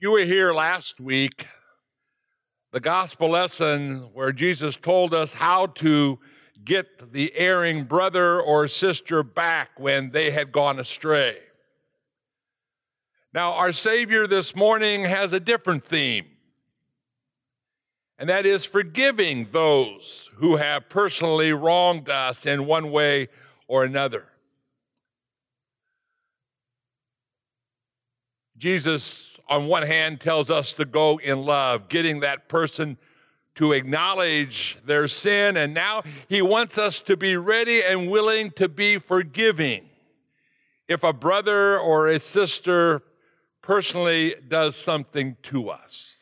You were here last week, the gospel lesson where Jesus told us how to get the erring brother or sister back when they had gone astray. Now, our Savior this morning has a different theme, and that is forgiving those who have personally wronged us in one way or another. Jesus, on one hand, tells us to go in love, getting that person to acknowledge their sin, and now he wants us to be ready and willing to be forgiving. If a brother or a sister personally does something to us.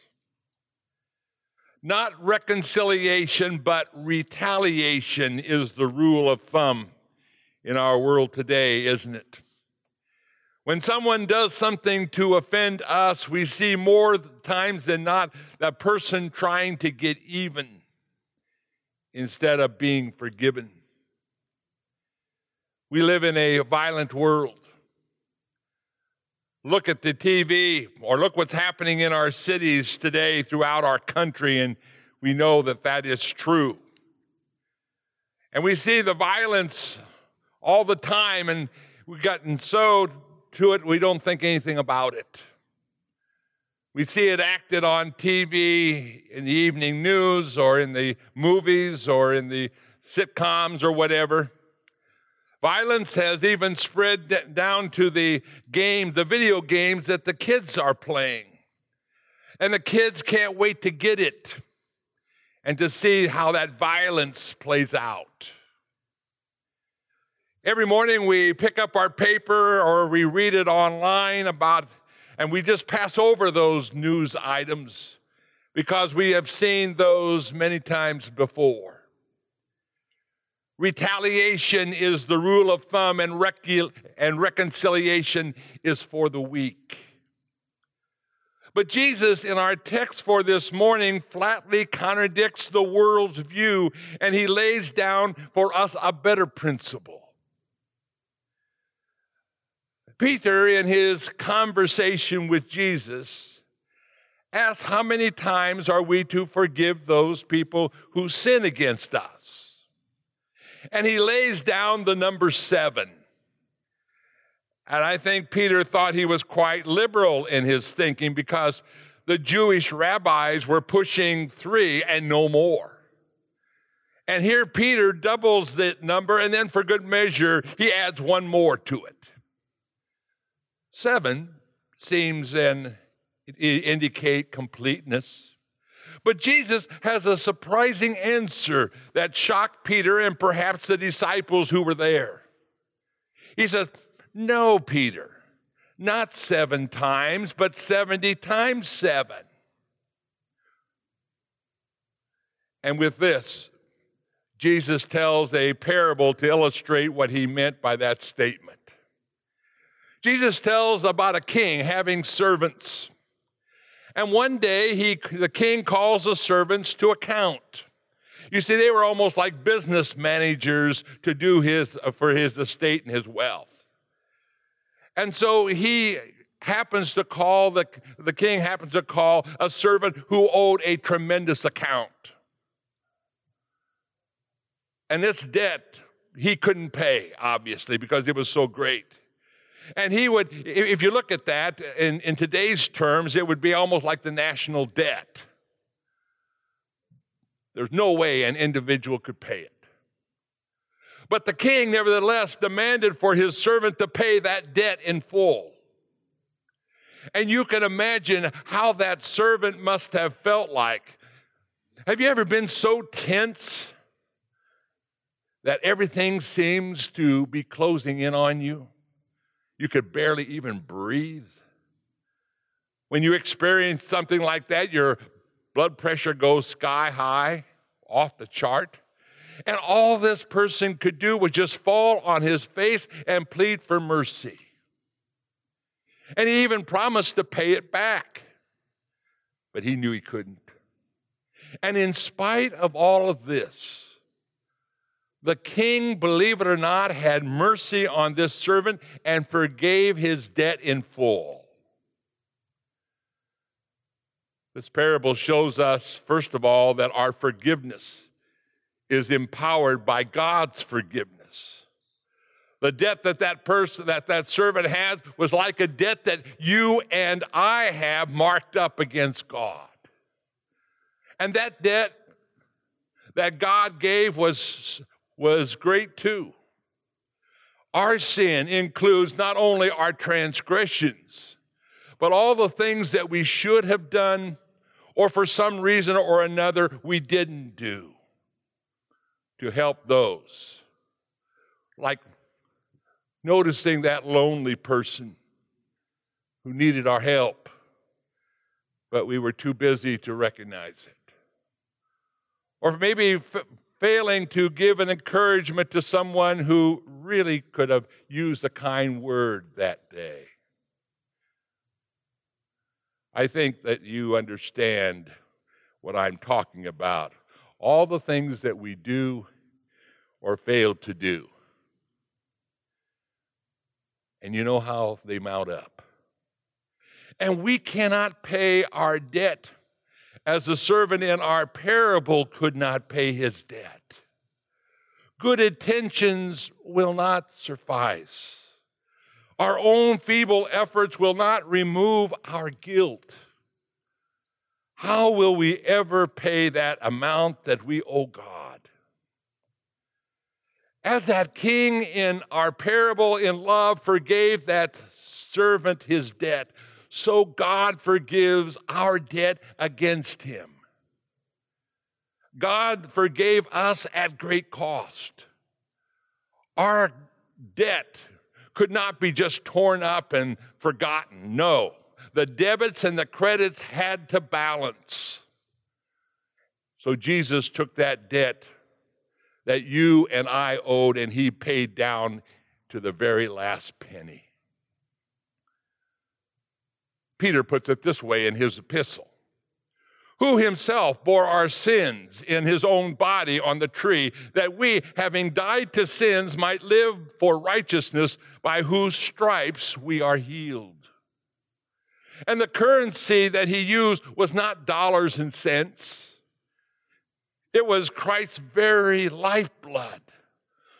Not reconciliation, but retaliation is the rule of thumb in our world today, isn't it? When someone does something to offend us, we see more times than not that person trying to get even instead of being forgiven. We live in a violent world. Look at the TV or look what's happening in our cities today throughout our country, and we know that that is true. And we see the violence all the time, and we've gotten so to it, we don't think anything about it. We see it acted on TV in the evening news or in the movies or in the sitcoms or whatever. Violence has even spread down to the game, the video games that the kids are playing. And the kids can't wait to get it and to see how that violence plays out. Every morning we pick up our paper or we read it online about, and we just pass over those news items because we have seen those many times before. Retaliation is the rule of thumb, and, and reconciliation is for the weak. But Jesus, in our text for this morning, flatly contradicts the world's view, and he lays down for us a better principle. Peter, in his conversation with Jesus, asks, How many times are we to forgive those people who sin against us? and he lays down the number seven. And I think Peter thought he was quite liberal in his thinking because the Jewish rabbis were pushing three and no more. And here Peter doubles the number, and then for good measure, he adds one more to it. Seven seems and indicate completeness. But Jesus has a surprising answer that shocked Peter and perhaps the disciples who were there. He says, No, Peter, not seven times, but 70 times seven. And with this, Jesus tells a parable to illustrate what he meant by that statement. Jesus tells about a king having servants. And one day he, the king calls the servants to account. You see, they were almost like business managers to do his for his estate and his wealth. And so he happens to call the, the king happens to call a servant who owed a tremendous account. And this debt he couldn't pay, obviously, because it was so great. And he would, if you look at that in, in today's terms, it would be almost like the national debt. There's no way an individual could pay it. But the king, nevertheless, demanded for his servant to pay that debt in full. And you can imagine how that servant must have felt like. Have you ever been so tense that everything seems to be closing in on you? You could barely even breathe. When you experience something like that, your blood pressure goes sky high, off the chart. And all this person could do was just fall on his face and plead for mercy. And he even promised to pay it back, but he knew he couldn't. And in spite of all of this, the king, believe it or not, had mercy on this servant and forgave his debt in full. This parable shows us, first of all, that our forgiveness is empowered by God's forgiveness. The debt that that person, that that servant has, was like a debt that you and I have marked up against God. And that debt that God gave was, was great too. Our sin includes not only our transgressions, but all the things that we should have done, or for some reason or another we didn't do to help those. Like noticing that lonely person who needed our help, but we were too busy to recognize it. Or maybe failing to give an encouragement to someone who really could have used a kind word that day. I think that you understand what I'm talking about. All the things that we do or fail to do. And you know how they mount up. And we cannot pay our debt as the servant in our parable could not pay his debt. Good intentions will not suffice. Our own feeble efforts will not remove our guilt. How will we ever pay that amount that we owe God? As that king in our parable in love forgave that servant his debt, so God forgives our debt against him. God forgave us at great cost. Our debt could not be just torn up and forgotten. No, the debits and the credits had to balance. So Jesus took that debt that you and I owed and he paid down to the very last penny. Peter puts it this way in his epistle who himself bore our sins in his own body on the tree, that we, having died to sins, might live for righteousness, by whose stripes we are healed. And the currency that he used was not dollars and cents, it was Christ's very lifeblood,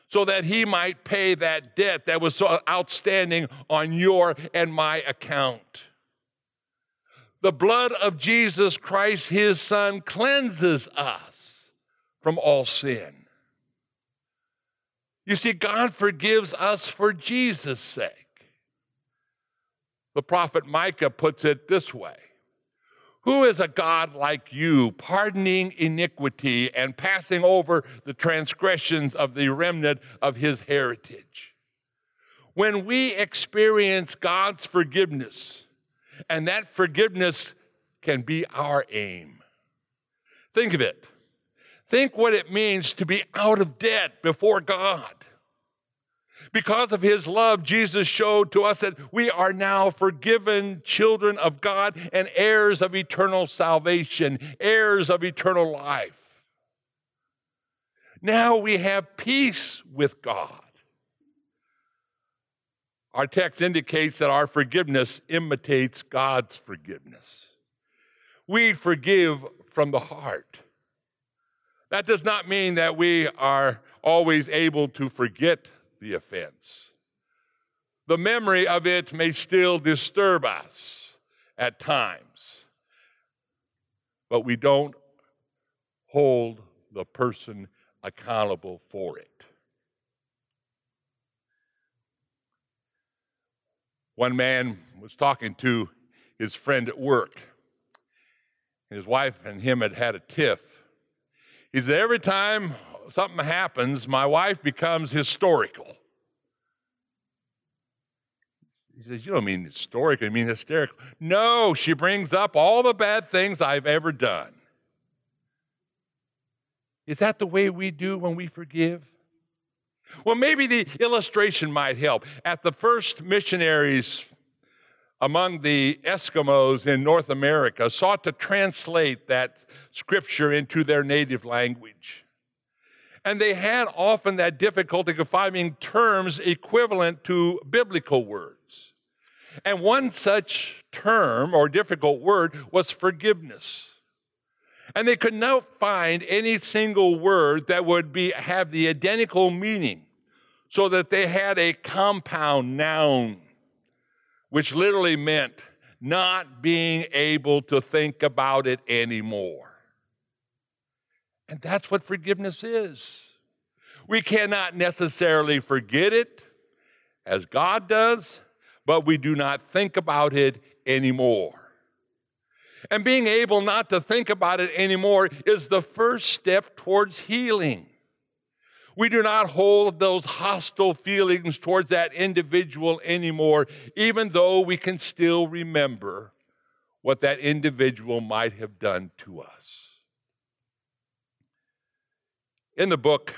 so that he might pay that debt that was so outstanding on your and my account. The blood of Jesus Christ, his son, cleanses us from all sin. You see, God forgives us for Jesus' sake. The prophet Micah puts it this way Who is a God like you, pardoning iniquity and passing over the transgressions of the remnant of his heritage? When we experience God's forgiveness, and that forgiveness can be our aim. Think of it. Think what it means to be out of debt before God. Because of his love, Jesus showed to us that we are now forgiven children of God and heirs of eternal salvation, heirs of eternal life. Now we have peace with God. Our text indicates that our forgiveness imitates God's forgiveness. We forgive from the heart. That does not mean that we are always able to forget the offense. The memory of it may still disturb us at times, but we don't hold the person accountable for it. One man was talking to his friend at work. His wife and him had had a tiff. He said, Every time something happens, my wife becomes historical. He says, You don't mean historical, you mean hysterical. No, she brings up all the bad things I've ever done. Is that the way we do when we forgive? Well, maybe the illustration might help. At the first missionaries among the Eskimos in North America sought to translate that scripture into their native language. And they had often that difficulty of finding terms equivalent to biblical words. And one such term or difficult word was forgiveness. And they could not find any single word that would be, have the identical meaning, so that they had a compound noun, which literally meant not being able to think about it anymore. And that's what forgiveness is. We cannot necessarily forget it as God does, but we do not think about it anymore. And being able not to think about it anymore is the first step towards healing. We do not hold those hostile feelings towards that individual anymore, even though we can still remember what that individual might have done to us. In the book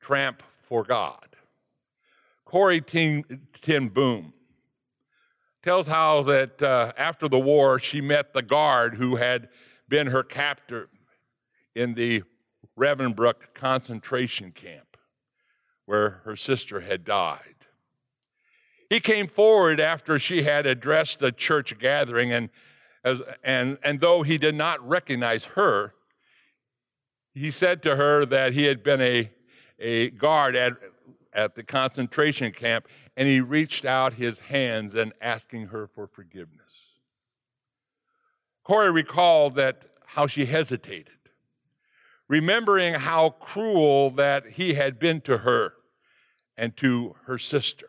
Tramp for God, Corrie ten Boom tells how that uh, after the war she met the guard who had been her captor in the Ravensbrück concentration camp where her sister had died. He came forward after she had addressed the church gathering, and, as, and, and though he did not recognize her, he said to her that he had been a, a guard at, at the concentration camp, and he reached out his hands and asking her for forgiveness. Corrie recalled that how she hesitated remembering how cruel that he had been to her and to her sister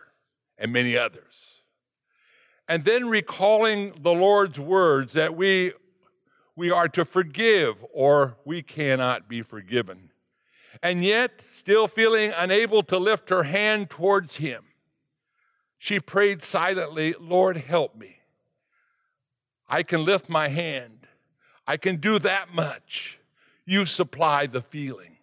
and many others. And then recalling the Lord's words that we, we are to forgive or we cannot be forgiven. And yet, still feeling unable to lift her hand towards him, she prayed silently, Lord, help me. I can lift my hand. I can do that much you supply the feeling.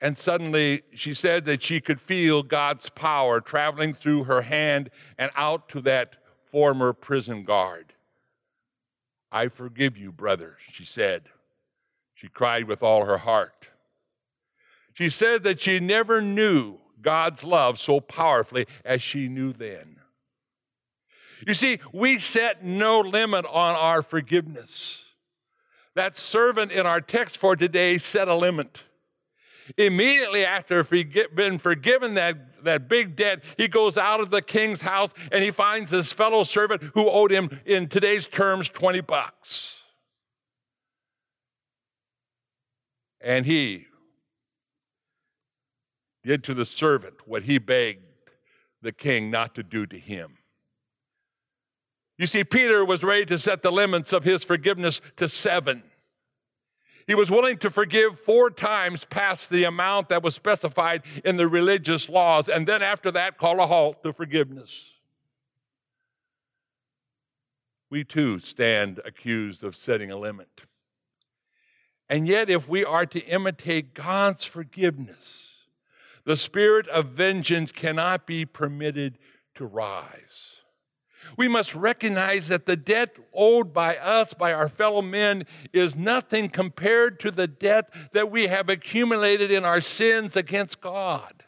And suddenly she said that she could feel God's power traveling through her hand and out to that former prison guard. I forgive you, brother, she said. She cried with all her heart. She said that she never knew God's love so powerfully as she knew then. You see, we set no limit on our forgiveness. That servant in our text for today set a limit. Immediately after being forgiven that, that big debt, he goes out of the king's house and he finds his fellow servant who owed him, in today's terms, 20 bucks. And he did to the servant what he begged the king not to do to him. You see, Peter was ready to set the limits of his forgiveness to seven. He was willing to forgive four times past the amount that was specified in the religious laws, and then after that, call a halt to forgiveness. We too stand accused of setting a limit. And yet, if we are to imitate God's forgiveness, the spirit of vengeance cannot be permitted to rise. We must recognize that the debt owed by us, by our fellow men, is nothing compared to the debt that we have accumulated in our sins against God.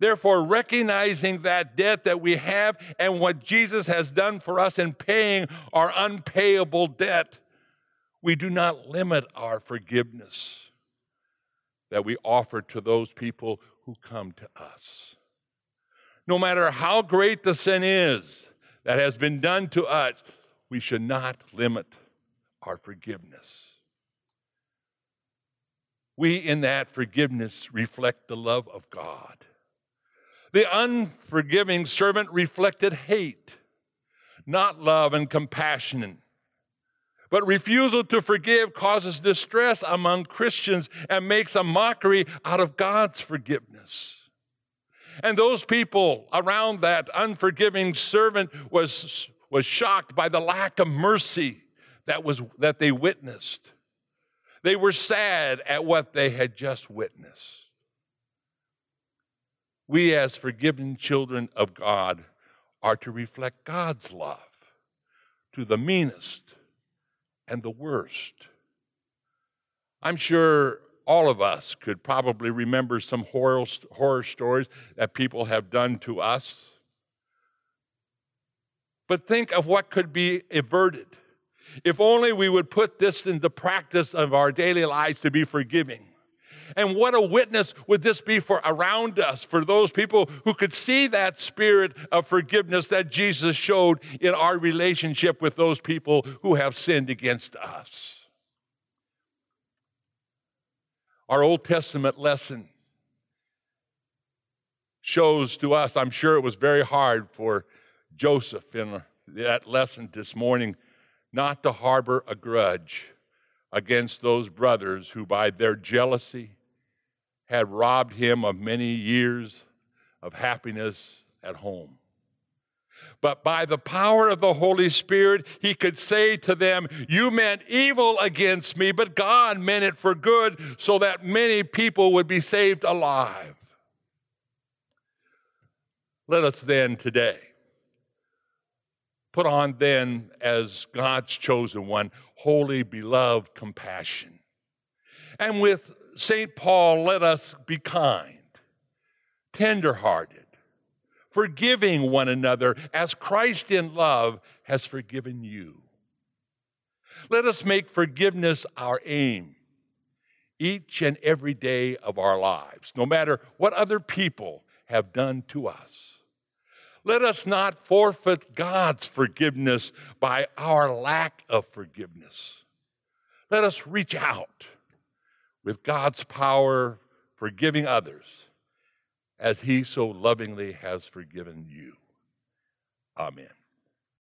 Therefore, recognizing that debt that we have and what Jesus has done for us in paying our unpayable debt, we do not limit our forgiveness that we offer to those people who come to us no matter how great the sin is that has been done to us, we should not limit our forgiveness. We, in that forgiveness, reflect the love of God. The unforgiving servant reflected hate, not love and compassion. But refusal to forgive causes distress among Christians and makes a mockery out of God's forgiveness. And those people around that unforgiving servant was, was shocked by the lack of mercy that, was, that they witnessed. They were sad at what they had just witnessed. We, as forgiven children of God, are to reflect God's love to the meanest and the worst. I'm sure all of us could probably remember some horror, horror stories that people have done to us. But think of what could be averted. If only we would put this into practice of our daily lives to be forgiving. And what a witness would this be for around us, for those people who could see that spirit of forgiveness that Jesus showed in our relationship with those people who have sinned against us. Our Old Testament lesson shows to us, I'm sure it was very hard for Joseph in that lesson this morning not to harbor a grudge against those brothers who, by their jealousy, had robbed him of many years of happiness at home. But by the power of the Holy Spirit, he could say to them, You meant evil against me, but God meant it for good so that many people would be saved alive. Let us then today put on then as God's chosen one, holy, beloved compassion. And with St. Paul, let us be kind, tenderhearted, forgiving one another as Christ in love has forgiven you. Let us make forgiveness our aim each and every day of our lives, no matter what other people have done to us. Let us not forfeit God's forgiveness by our lack of forgiveness. Let us reach out with God's power, forgiving others as He so lovingly has forgiven you. Amen.